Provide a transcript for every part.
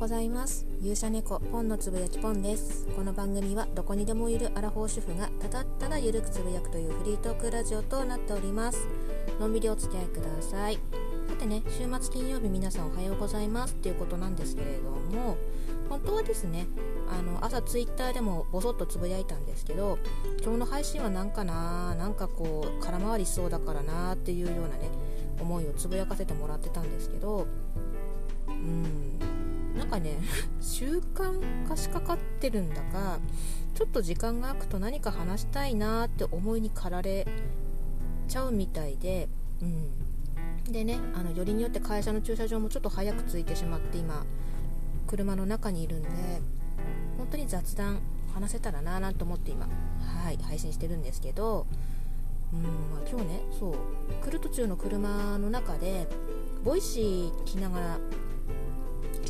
ございます。勇者猫ポンのつぶやきポンです。この番組はどこにでもいるアラフォー主婦がただただゆるくつぶやくというフリートークラジオとなっております。のんびりお付き合いください。さてね週末金曜日皆さんおはようございますっていうことなんですけれども本当はですねあの朝ツイッターでもボソッとつぶやいたんですけど今日の配信は何かななんかこう空回りしそうだからなっていうようなね思いをつぶやかせてもらってたんですけどうんなんかね 習慣化しかかってるんだかちょっと時間が空くと何か話したいなって思いに駆られちゃうみたいで、うん、でねあのよりによって会社の駐車場もちょっと早く着いてしまって今車の中にいるんで本当に雑談話せたらなーなんて思って今はい配信してるんですけどうんまあ、今日ねそう来る途中の車の中で Voicy 聞きながら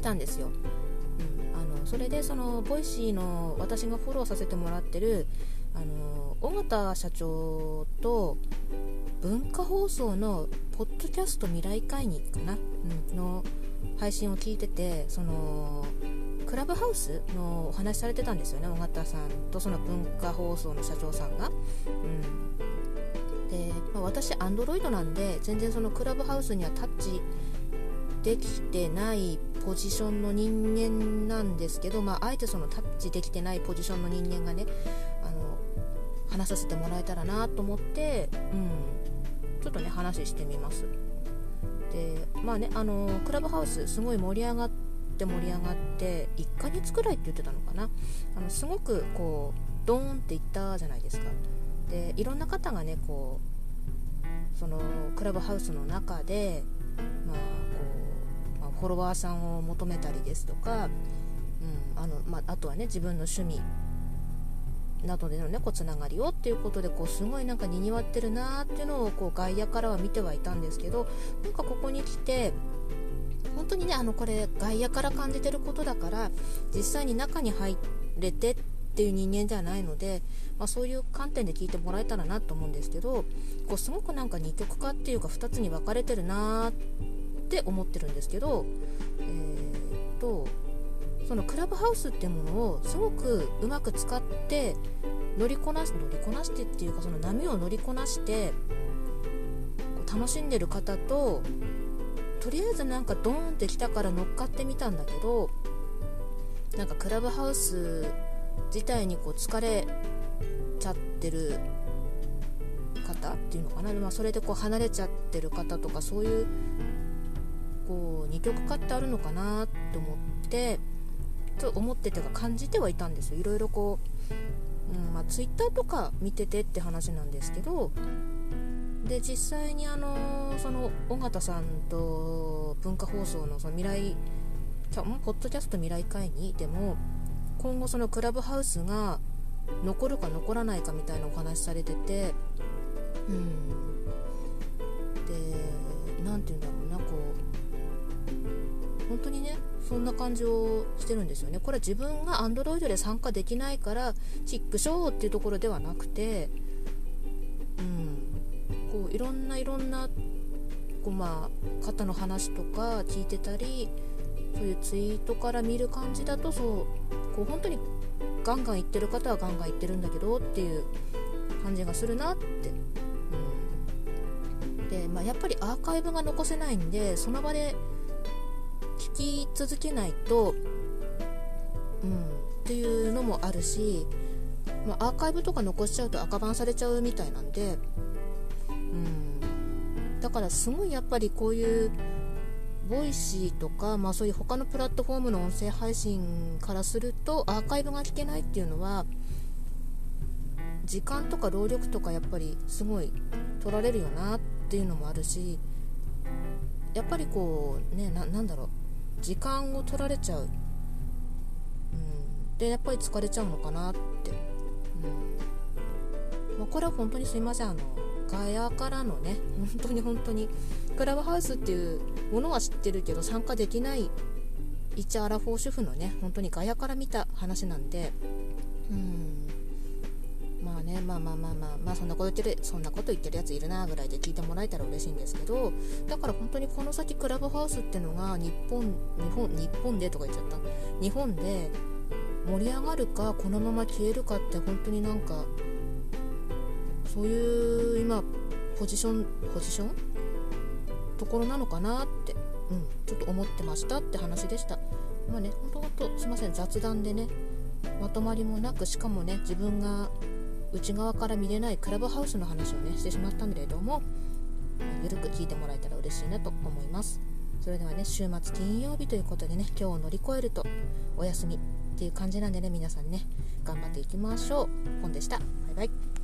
来たんですよ、うん、あのそれでその Voicy の私がフォローさせてもらってるあの尾形社長と文化放送のポッドキャスト未来会議かな、うん、の配信を聞いててそのクラブハウスのお話されてたんですよね尾形さんとその文化放送の社長さんが、うん。でまあ、私アンドロイドなんで全然そのクラブハウスにはタッチできてないポジションの人間なんですけど、まあ、あえてそのタッチできてないポジションの人間がねあの話させてもらえたらなと思って、うん、ちょっとね話してみます。でまあねあのクラブハウスすごい盛り上がって盛り上がって1ヶ月くらいって言ってたのかな。あのすごくこうドーンっていったじゃないですか。でいろんな方がねこうそのクラブハウスの中でまあフォロワーさんを求めたりですとか、うんあのまあ、とはね自分の趣味などでのねこうつながりをっていうことでこうすごいなんかにぎわってるなーっていうのをこう外野からは見てはいたんですけどなんかここに来て本当にねあのこれ外野から感じてることだから実際に中に入れてっていう人間ではないので、まあ、そういう観点で聞いてもらえたらなと思うんですけどこうすごくなんか二極化っていうか2つに分かれてるなーっって思ってるんですけど、えー、っとそのクラブハウスってものをすごくうまく使って乗りこなし乗りこなしてっていうかその波を乗りこなして楽しんでる方ととりあえずなんかドーンってきたから乗っかってみたんだけどなんかクラブハウス自体にこう疲れちゃってる方っていうのかな、まあ、それでこう離れちゃってる方とかそういうこう二極化ってあるのかなと思ってと思っててか感じてはいたんですよ。いろいろこう、うんまあ、Twitter とか見ててって話なんですけどで実際にあのその尾形さんと文化放送のその未来ポッドキャスト未来会議でも今後そのクラブハウスが残るか残らないかみたいなお話されててうん。で何て言うんだろうな。本当にねそんな感じをしてるんですよね。これは自分が Android で参加できないからチックショーっていうところではなくてうんこういろんないろんなこうまあ方の話とか聞いてたりそういうツイートから見る感じだとそうこう本当にガンガン行ってる方はガンガン行ってるんだけどっていう感じがするなって、うん、で、まあ、やっぱりアーカイブが残せないんでその場で聞き続けないと、うん、っていうのもあるし、まあ、アーカイブとか残しちゃうと垢BAN されちゃうみたいなんで、うん、だからすごいやっぱりこういう Voicy とか、まあ、そういう他のプラットフォームの音声配信からするとアーカイブが聞けないっていうのは時間とか労力とかやっぱりすごい取られるよなっていうのもあるしやっぱりこうねなんだろう時間を取られちゃう、うん、でやっぱり疲れちゃうのかなって、うん。まあ、これは本当にすいません。あのガヤからのね本当に本当にクラブハウスっていうものは知ってるけど参加できない一アラフォー主婦のね本当にガヤから見た話なんでうん。まあねまあまあまあまあまあそんなこと言ってるそんなこと言ってるやついるなぐらいで聞いてもらえたら嬉しいんですけどだから本当にこの先クラブハウスってのが日本日本日本でとか言っちゃった？日本で盛り上がるかこのまま消えるかって本当になんかそういう今ポジションポジション？ところなのかなって、うん、ちょっと思ってましたって話でした。まあねほんとほんとすいません雑談でねまとまりもなくしかもね自分が内側から見れないクラブハウスの話をねしてしまったんだけれどもゆるく聞いてもらえたら嬉しいなと思います。それではね週末金曜日ということでね今日を乗り越えるとお休みっていう感じなんでね皆さんね頑張っていきましょう。本でした。バイバイ。